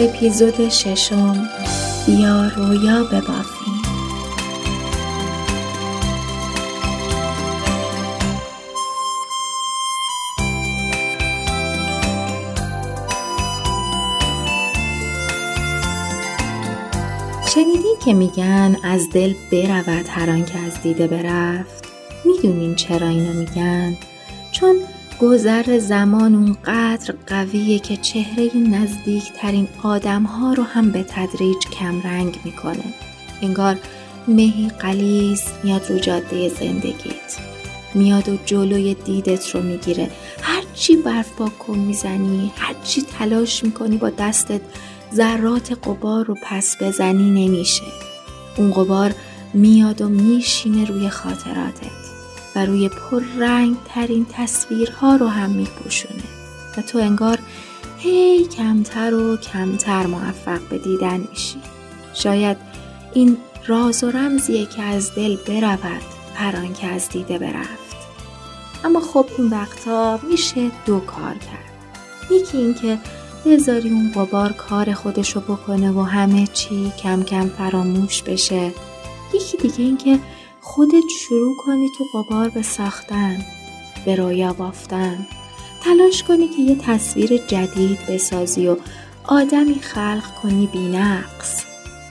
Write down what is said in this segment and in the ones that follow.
اپیزود ششم. بیا رویا ببافیم. شنیدین که میگن از دل برود هر که از دیده برفت؟ می‌دونین چرا اینو میگن؟ چون گذر زمان اونقدر قویه که چهره نزدیکترین آدم ها رو هم به تدریج کمرنگ می‌کنه. انگار مهی قلیز میاد رو جاده زندگیت. میاد و جلوی دیدت رو می‌گیره. هرچی برف کن می‌زنی، هرچی تلاش می‌کنی با دستت ذرات قبار رو پس بزنی نمیشه. اون قبار میاد و میشینه روی خاطراتت. و روی پر رنگ ترین تصویرها رو هم میپوشونه و تو انگار هی کمتر و کمتر موفق به دیدن میشی. شاید این راز و رمزیه که از دل برود هر که از دیده برفت. اما خب این وقتا میشه دو کار کرد. یکی اینکه بذاری اون قبار کار خودشو بکنه و همه چی کم کم فراموش بشه. یکی دیگه اینکه خودت شروع کنی تو قبار به ساختن به رویا بافتن. تلاش کنی که یه تصویر جدید بسازی و آدمی خلق کنی بینقص.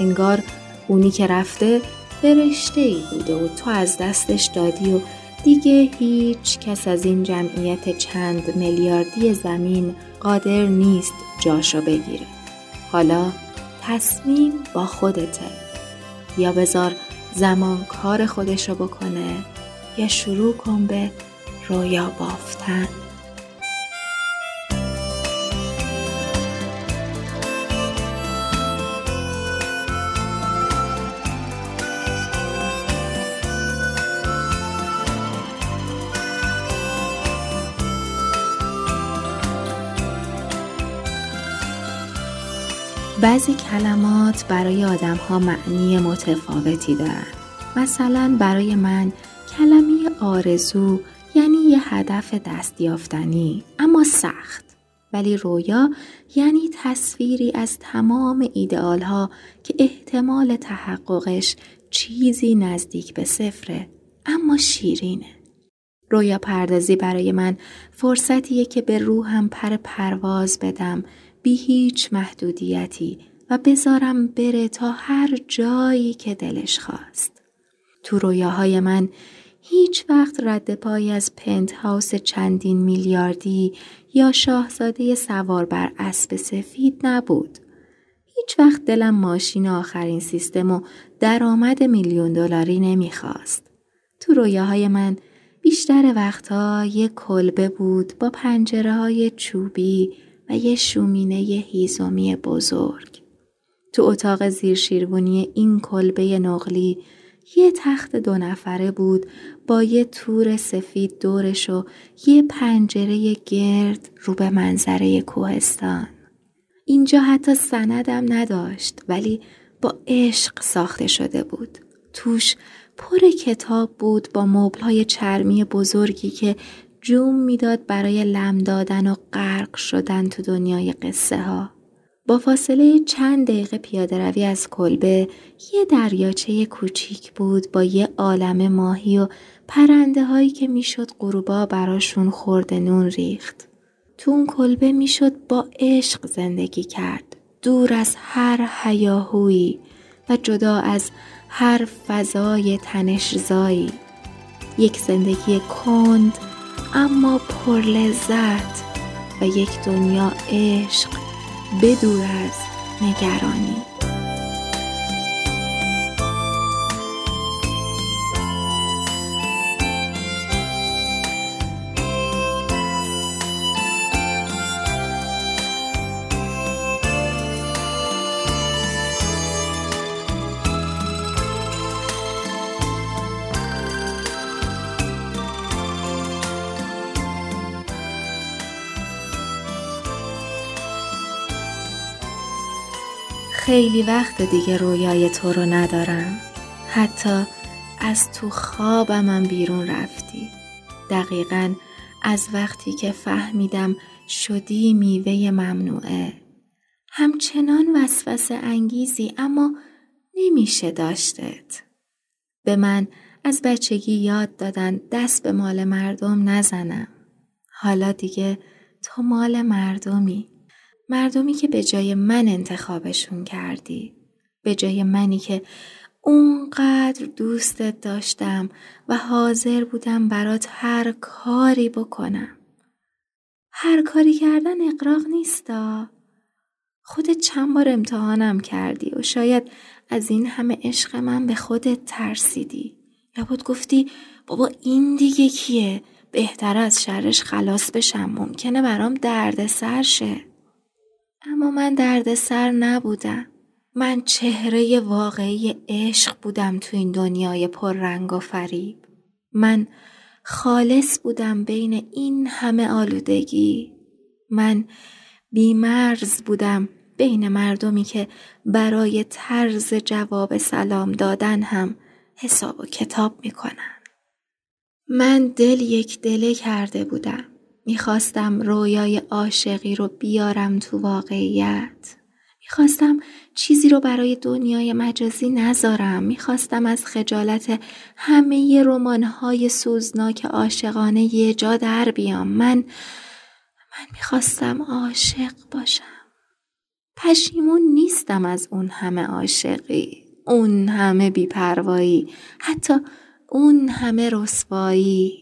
انگار اونی که رفته فرشته ای بوده و تو از دستش دادی و دیگه هیچ کس از این جمعیت چند میلیاردی زمین قادر نیست جاشو بگیره. حالا تصمیم با خودته. یا بذار زمان کار خودش رو بکنه یا شروع کن به رویا بافتن. بعضی کلمات برای آدم ها معنی متفاوتی دارن. مثلا برای من کلمه آرزو یعنی یه هدف دستیافتنی اما سخت. ولی رویا یعنی تصویری از تمام ایدئال ها که احتمال تحققش چیزی نزدیک به صفره اما شیرینه. رویا پردازی برای من فرصتیه که به روحم پر پرواز بدم بی هیچ محدودیتی و بذارم بره تا هر جایی که دلش خواست. تو رویاهای من هیچ وقت رد پای از پنت هاوس چندین میلیاردی یا شاهزاده سوار بر اسب سفید نبود. هیچ وقت دلم ماشین آخرین سیستم و درآمد میلیون دلاری نمی‌خواست. تو رویاهای من بیشتر وقتها یک کلبه بود با پنجره های چوبی یه شومینه هیزومی بزرگ. تو اتاق زیر شیروانی این کلبه نقلی یه تخت دو نفره بود با یه تور سفید دورش و یه پنجره گرد رو به منظره کوهستان. اینجا حتی سندم نداشت ولی با عشق ساخته شده بود. توش پر کتاب بود با مبلهای چرمی بزرگی که جوم می‌داد برای لم دادن و غرق شدن تو دنیای قصه ها. با فاصله چند دقیقه پیاده روی از کلبه یه دریاچه کوچیک بود با یه عالم ماهی و پرنده هایی که می‌شد غروبا براشون خورده نون ریخت. تو اون کلبه می‌شد با عشق زندگی کرد. دور از هر حیاهویی و جدا از هر فضای تنشزایی. یک زندگی کند اما پر لذت و یک دنیا عشق بدور از نگرانی. خیلی وقت دیگه رویای تو رو ندارم حتی از تو خوابمم بیرون رفتی دقیقا از وقتی که فهمیدم شدی میوه ممنوعه همچنان وسوسه انگیزی اما نمیشه داشتت. به من از بچگی یاد دادن دست به مال مردم نزنم. حالا دیگه تو مال مردمی. مردمی که به جای من انتخابشون کردی. به جای منی که اونقدر دوستت داشتم و حاضر بودم برات هر کاری بکنم. هر کاری کردن اقراق نیستا. خودت چند بار امتحانم کردی و شاید از این همه عشق من به خودت ترسیدی. لابد گفتی بابا این دیگه کیه؟ بهتر از شرش خلاص بشم ممکنه برام درد سر شه. اما من درد سر نبودم. من چهره واقعی عشق بودم تو این دنیای پر رنگ و فریب. من خالص بودم بین این همه آلودگی. من بیمرز بودم بین مردمی که برای طرز جواب سلام دادن هم حساب و کتاب می‌کنن. من دل یک دله کرده بودم. می‌خواستم رویای عاشقی رو بیارم تو واقعیت. می‌خواستم چیزی رو برای دنیای مجازی نذارم. می‌خواستم از خجالت همه رمانهای سوزناک عاشقانه یه جا در بیام. من من می‌خواستم عاشق باشم. پشیمون نیستم از اون همه عاشقی. اون همه بیپروایی. حتی اون همه رسوایی.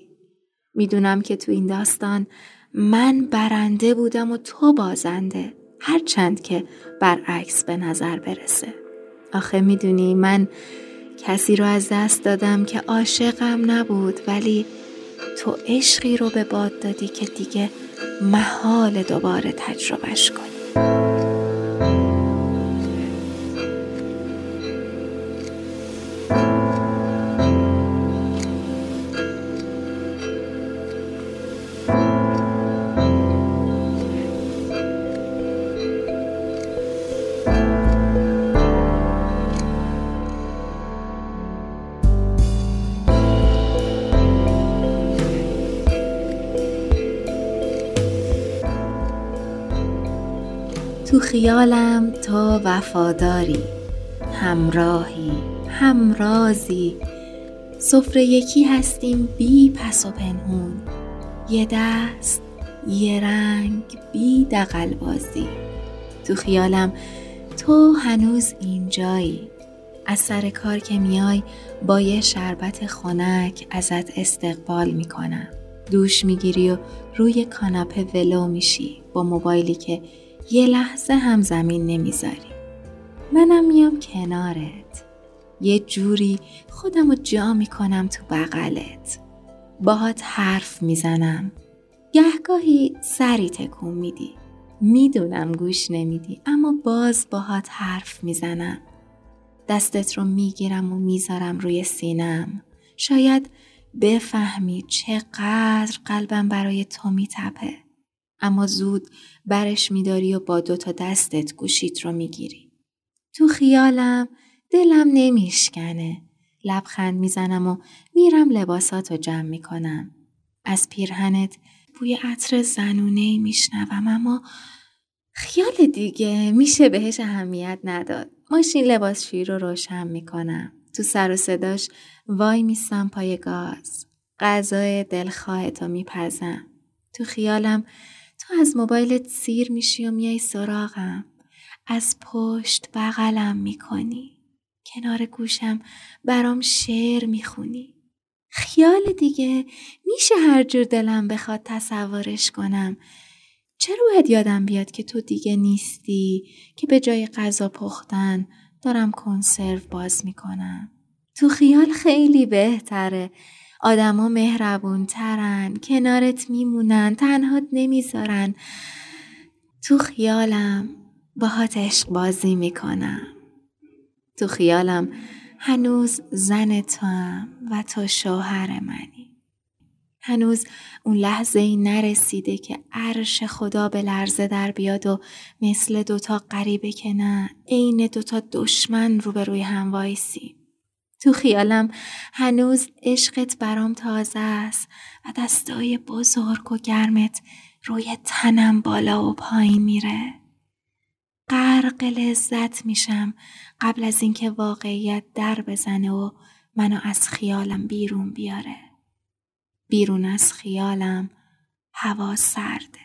می‌دونم که تو این داستان من برنده بودم و تو بازنده. هرچند که برعکس به نظر برسه آخه می‌دونی من کسی رو از دست دادم که عاشقم نبود ولی تو عشقی رو به باد دادی که دیگه محال دوباره تجربهش کنی تو خیالم تو وفاداری. همراهی همرازی. سفره یکی هستیم بی پس و پنهون. یه دست یه رنگ بی دقل بازی. تو خیالم تو هنوز اینجایی. از سر کار که میای با یه شربت خنک ازت استقبال می‌کنم. دوش می‌گیری و روی کاناپه ولو میشی با موبایلی که یه لحظه هم زمین نمی‌ذاری. منم میام کنارت. یه جوری خودم رو جا می‌کنم تو بغلت. باهات حرف می‌زنم. گهگاهی سری تکون میدی. می‌دونم گوش نمیدی اما باز باهات حرف می‌زنم. دستت رو می‌گیرم و می‌ذارم روی سینم. شاید بفهمی چقدر قلبم برای تو میتپه. اما زود برش میداری و با دوتا دستت گوشیت رو می‌گیری. تو خیالم دلم نمیشکنه. لبخند می‌زنم و میرم لباسات رو جمع می‌کنم. از پیرهنت بوی عطر زنونه میشنوم اما خیال دیگه میشه بهش اهمیت نداد. ماشین لباسشویی رو روشن می‌کنم. تو سر و صداش وای میستم پای گاز. غذای دلخواهتو میپزم. تو خیالم از موبایلت سیر میشی و میای سراغم. از پشت بغلم می‌کنی. کنار گوشم برام شعر می‌خونی. خیال دیگه میشه هر جور دلم بخواد تصورش کنم. چرا باید یادم بیاد که تو دیگه نیستی که به جای غذا پختن دارم کنسرو باز می‌کنم؟ تو خیال خیلی بهتره. آدما مهربون ترن کنارت میمونن تنهات نمی‌ذارن. تو خیالم باهات عشق بازی می‌کنم. تو خیالم هنوز زن تو هم و تو شوهر منی. هنوز اون لحظه ای نرسیده که عرش خدا به لرزه در بیاد و مثل دوتا غریبه که نه عین دوتا دشمن رو به روی هم وایسی. تو خیالم هنوز عشقت برام تازه است و دستای بزرگ و گرمت روی تنم بالا و پایین میره. غرق لذت میشم قبل از اینکه واقعیت در بزنه و منو از خیالم بیرون بیاره. بیرون از خیالم هوا سرده.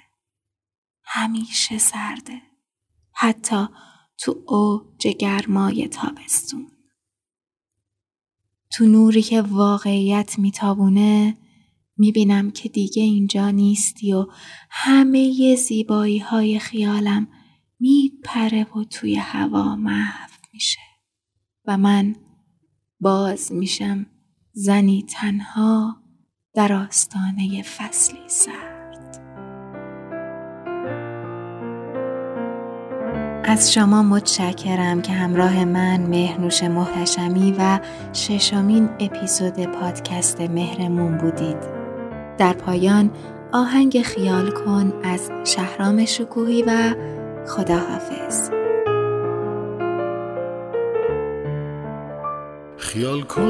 همیشه سرده. حتی تو اوج گرمای تابستون. تو نوری که واقعیت میتابونه می‌بینم که دیگه اینجا نیستی و همه زیبایی های خیالم میپره و توی هوا محو میشه. و من باز میشم زنی تنها در آستانه فصلی سرد از شما متشکرم که همراه من مهرنوش محتشمی و ششمین اپیزود پادکست مهرمون بودید. در پایان آهنگ خیال کن از شهرام شکوهی و خداحافظ. خیال کن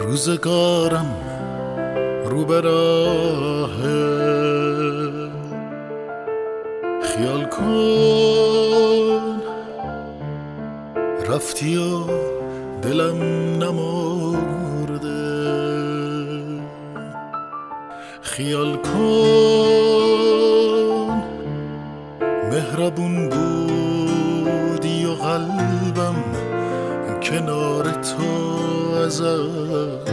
روزگارم رو خیال کن. رفتی و دلم نمرده. خیال کن. مهربون بودی و قلبم کنار تو ازت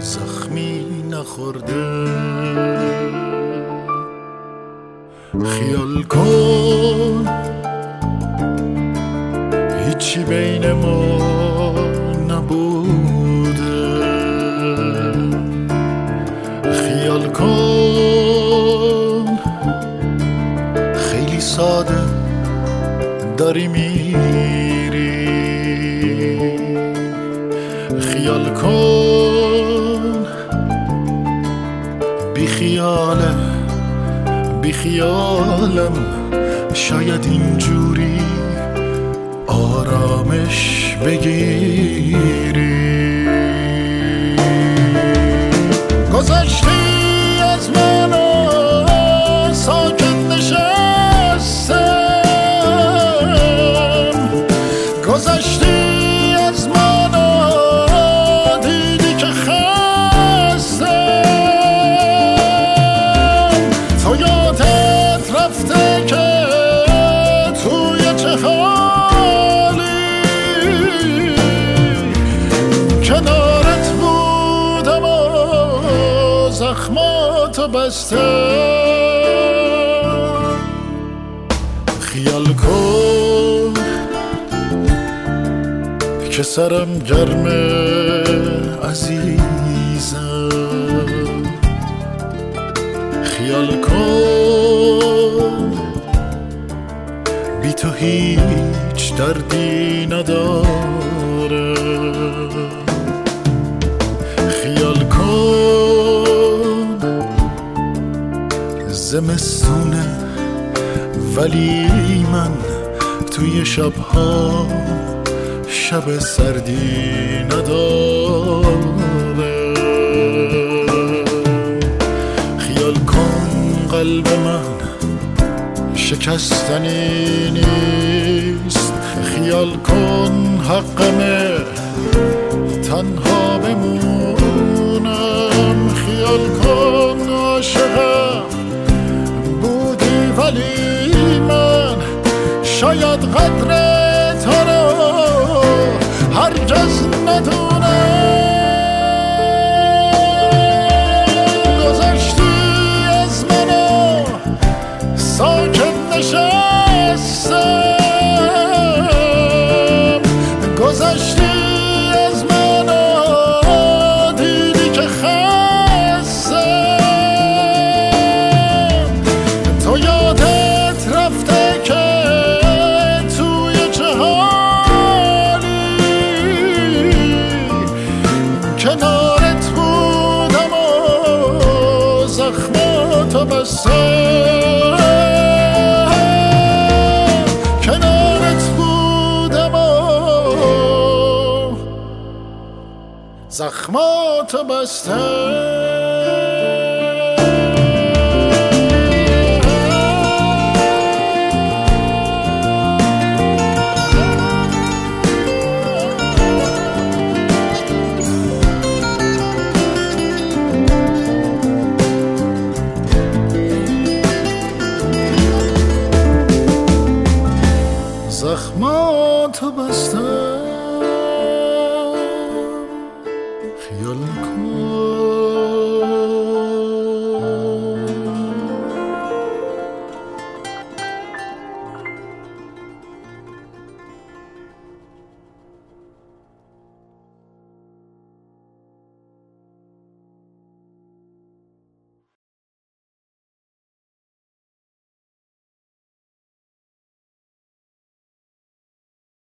زخمی نخورده. خیال کن. هیچی بین ما نبوده. خیال کن. خیلی ساده داری میری خیالم شاید اینجوری آرامش بگیری. زخماتو بسته. خیال کن که سرم گرمه عزیزم. خیال کن بی تو هیچ دردی نداره ولی من توی شبها شب سردی نداره خیال کن قلب من شکستنی نیست. خیال کن حقمه تنها زخمات بسته. زخمات بسته.